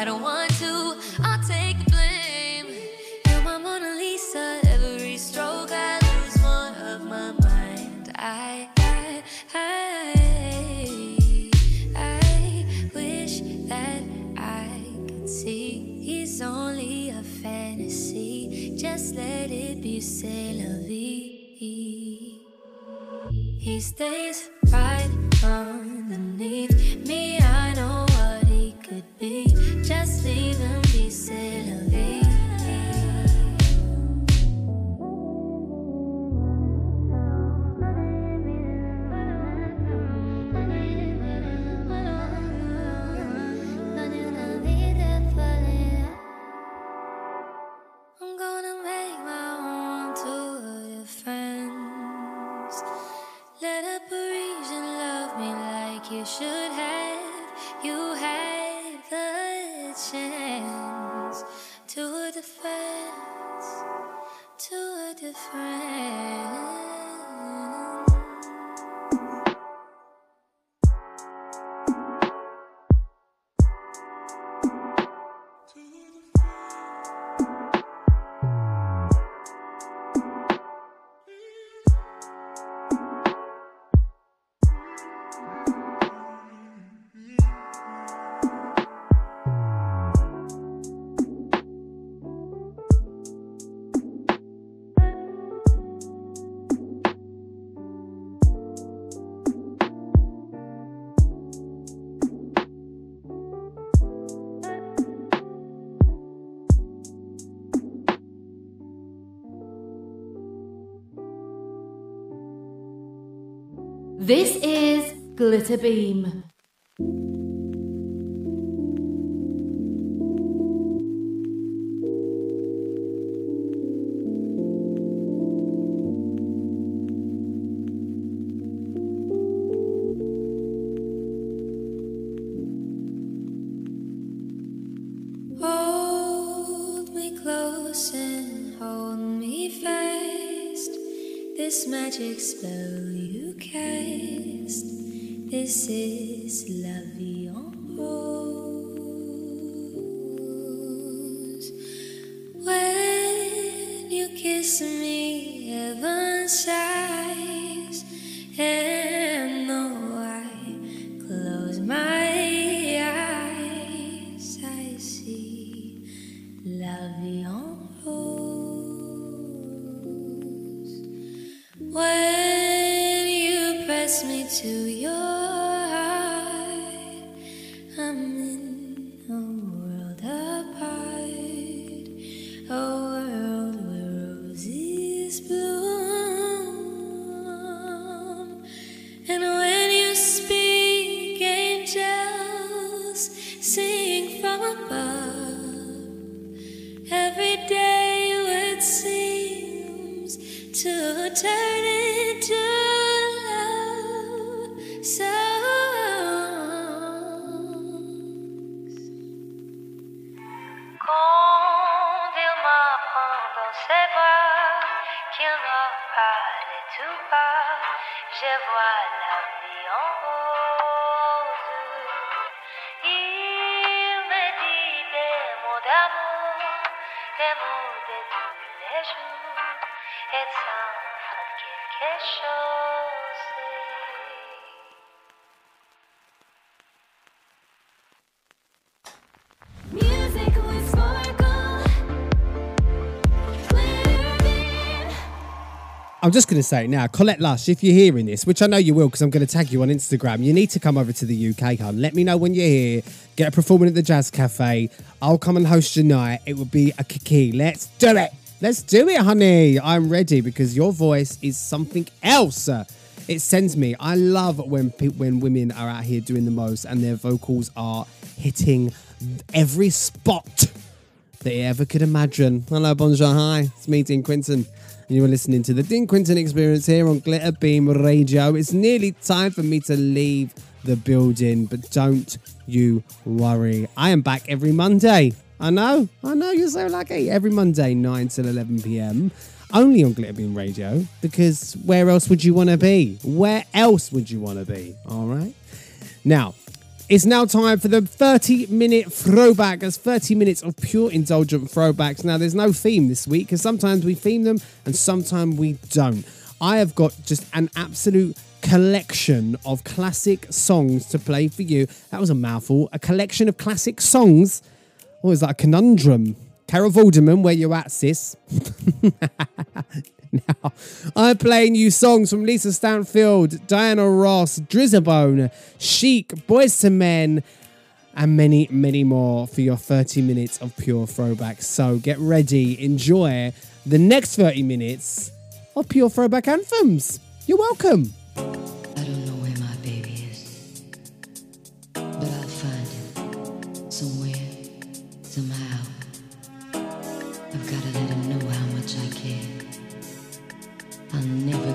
I don't want to, I'll take the blame. You're my Mona Lisa, every stroke I lose one of my mind. I, I, I, wish that I could see he's only a fantasy. Just let it be, c'est la. He stays right underneath me. This is Glitter Beam. Mots de les jours, et ça me fait I'm just going to say it now, Colette Lush, if you're hearing this, which I know you will because I'm going to tag you on Instagram, you need to come over to the UK, hon. Let me know when you're here. Get a performing at the Jazz Cafe. I'll come and host your night. It will be a kiki. Let's do it. Let's do it, honey. I'm ready because your voice is something else. It sends me. I love when pe- when women are out here doing the most and their vocals are hitting every spot that you ever could imagine. Hello, bonjour, hi. It's me, Dean Quinton. And you are listening to the Dean Quinton Experience here on Glitter Beam Radio. It's nearly time for me to leave the building, but don't you worry. I am back every Monday. I know, I know, you're so lucky. Every Monday, 9 till 11 p.m. Only on Glitter Beam Radio, because where else would you want to be? Where else would you want to be? All right. Now, it's now time for the 30 minute throwback. That's 30 minutes of pure indulgent throwbacks. Now, there's no theme this week because sometimes we theme them and sometimes we don't. I have got just an absolute collection of classic songs to play for you. That was a mouthful. A collection of classic songs. What is that? A conundrum. Carol Vorderman, where you at, sis? now, I'm playing you songs from Lisa Stansfield, Diana Ross, Driza Bone, Chic, Boyz II Men, and many, many more for your 30 minutes of pure throwback. So get ready, enjoy the next 30 minutes of pure throwback anthems. You're welcome.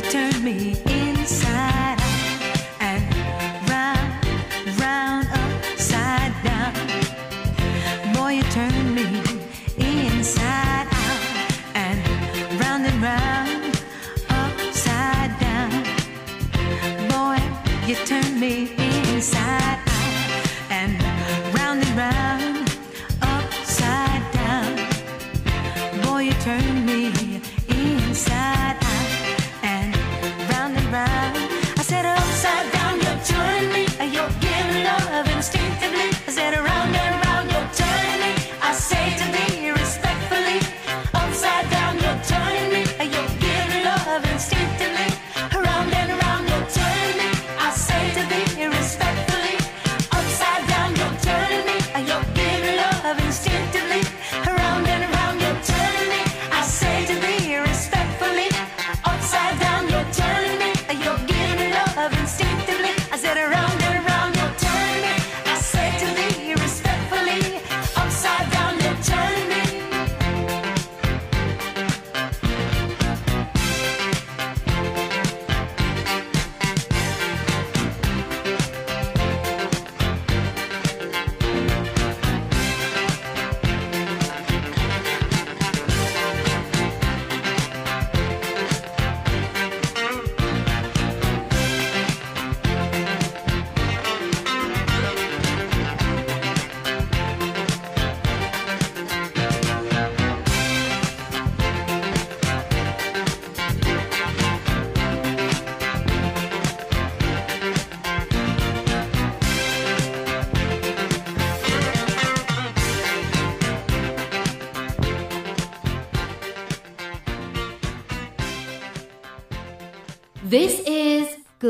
You turn me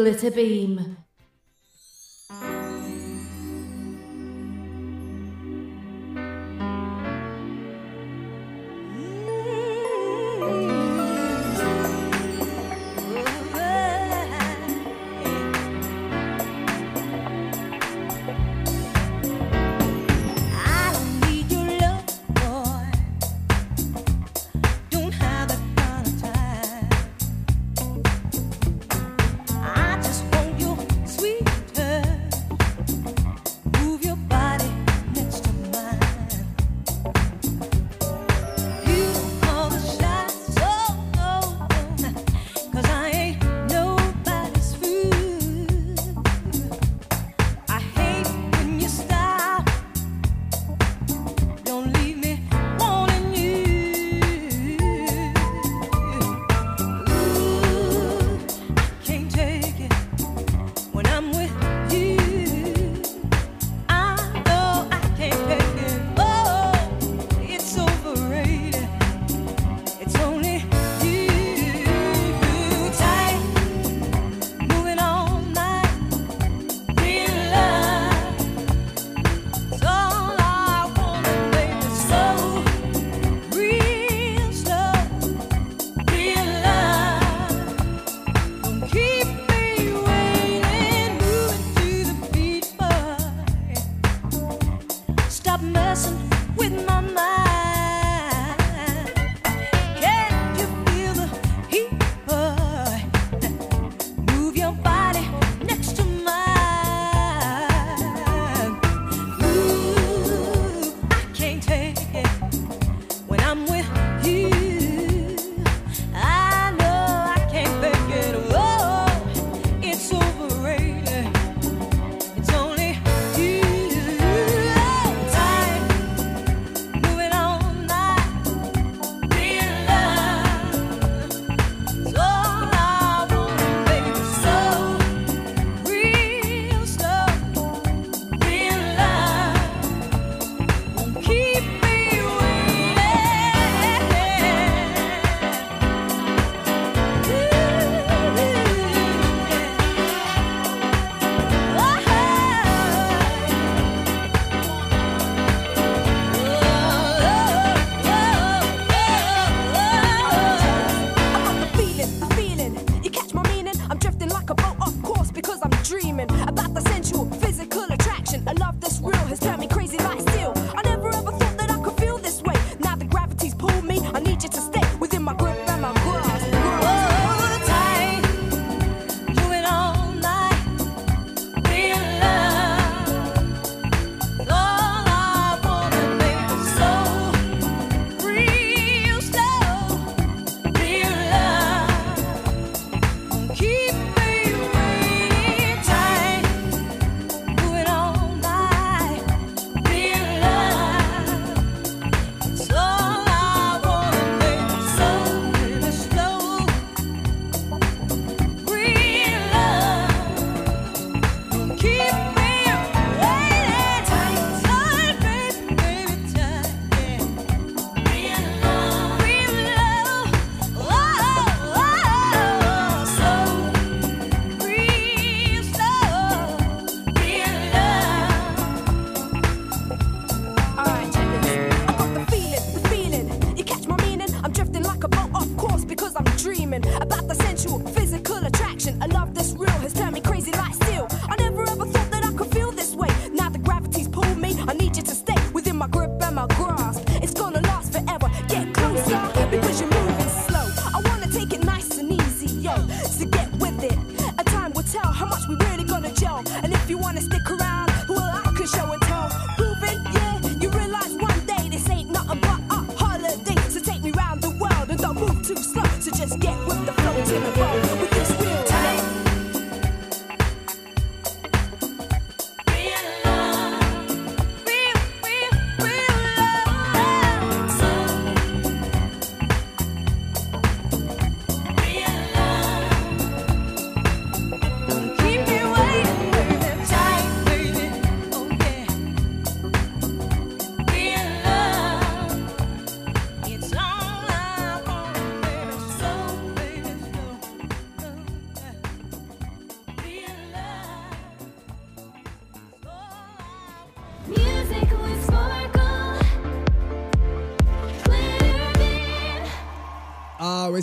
is Glitterbeam.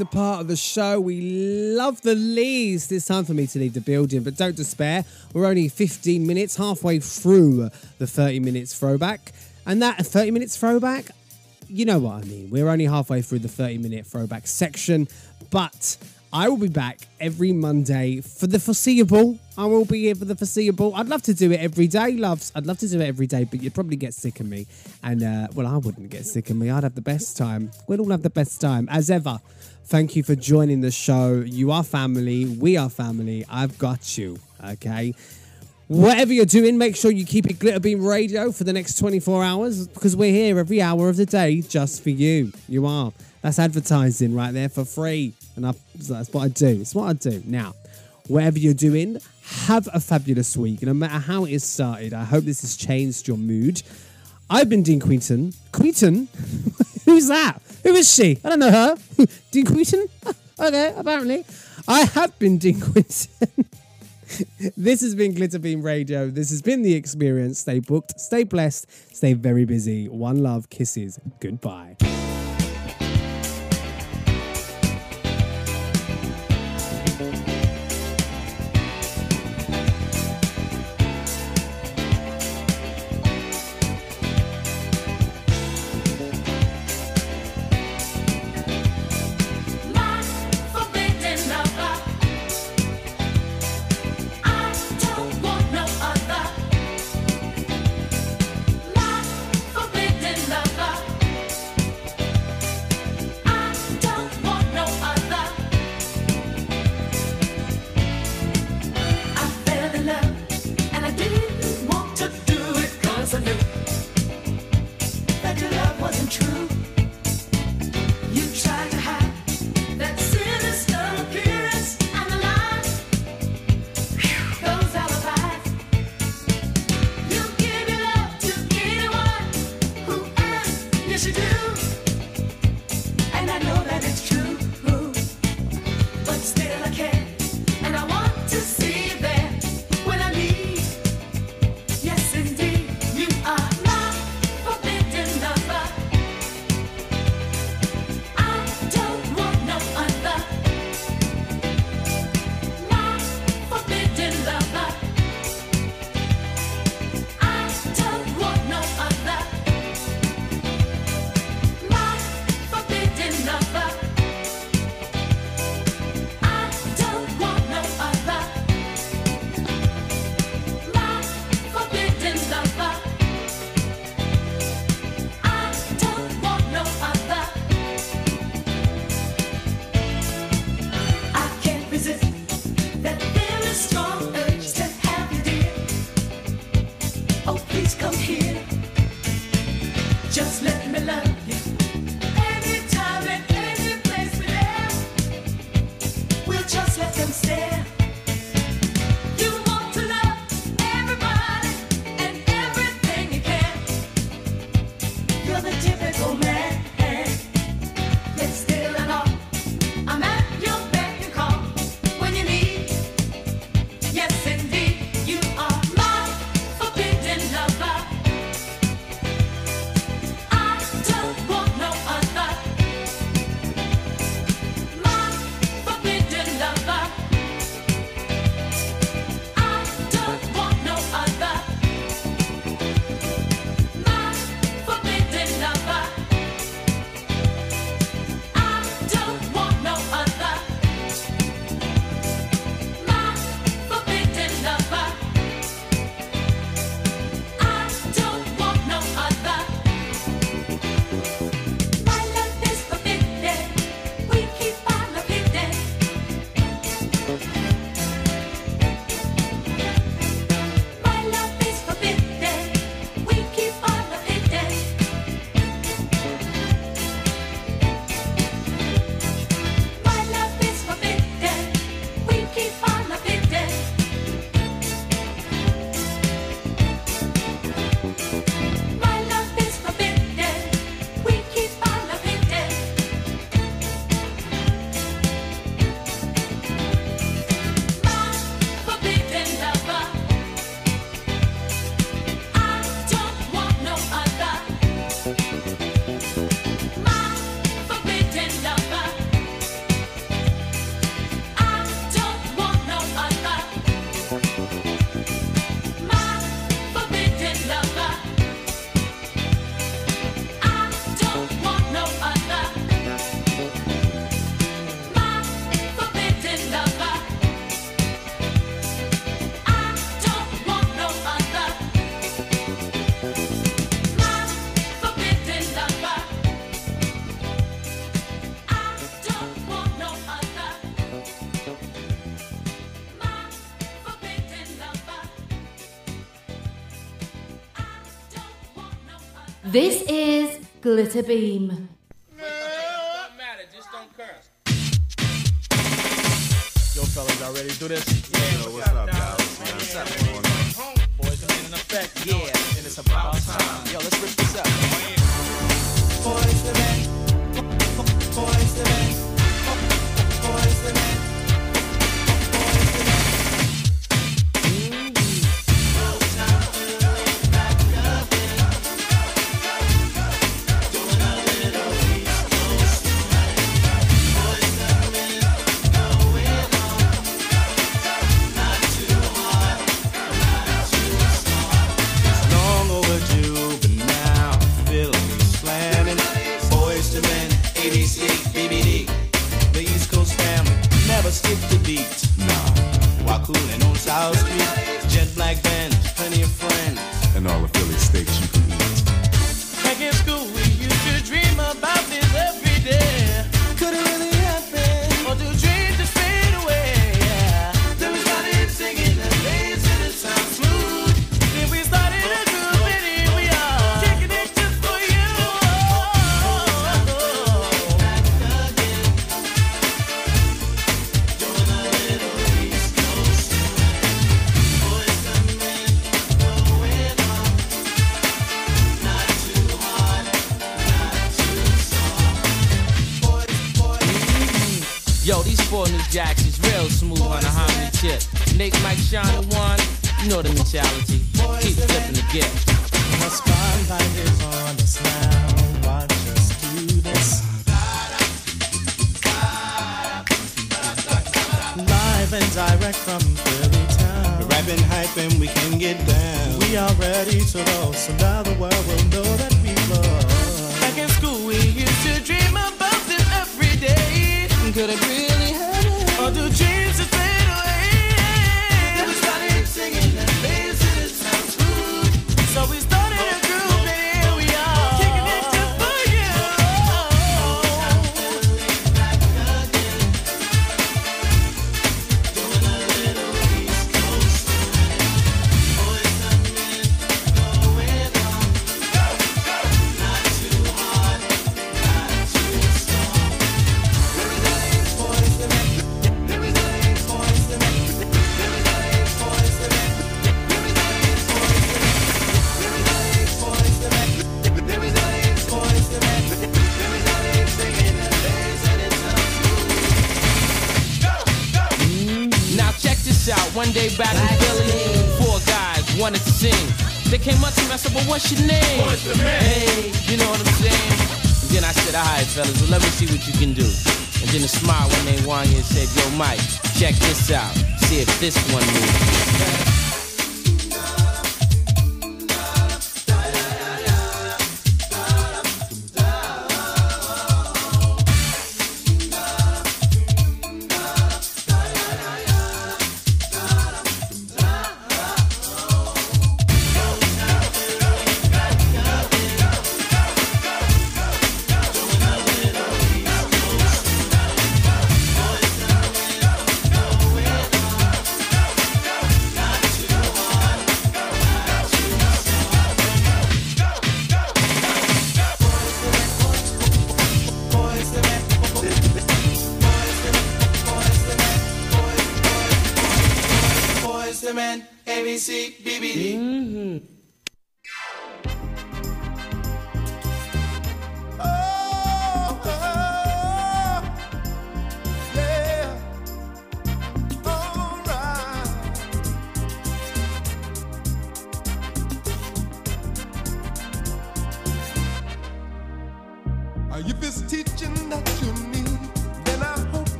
A part of the show we love the least. It's time for me to leave the building, but don't despair. We're only 15 minutes, halfway through the 30 minutes throwback. And that 30 minutes throwback, you know what I mean. We're only halfway through the 30 minute throwback section, but I will be back every Monday for the foreseeable. I will be here for the foreseeable. I'd love to do it every day, loves. I'd love to do it every day, but you'd probably get sick of me. And, uh, well, I wouldn't get sick of me. I'd have the best time. We'd all have the best time, as ever. Thank you for joining the show. You are family. We are family. I've got you. Okay. Whatever you're doing, make sure you keep it Glitter Beam Radio for the next 24 hours because we're here every hour of the day just for you. You are. That's advertising right there for free. And I, that's what I do. It's what I do. Now, whatever you're doing, have a fabulous week. No matter how it is started, I hope this has changed your mood. I've been Dean Queenton. Queenton? Who's that? Who is she? I don't know her. Dean Queenton? okay, apparently. I have been Dean Queenton. this has been Glitter Beam Radio. This has been the experience. Stay booked, stay blessed, stay very busy. One love, kisses, goodbye. Glitter Beam.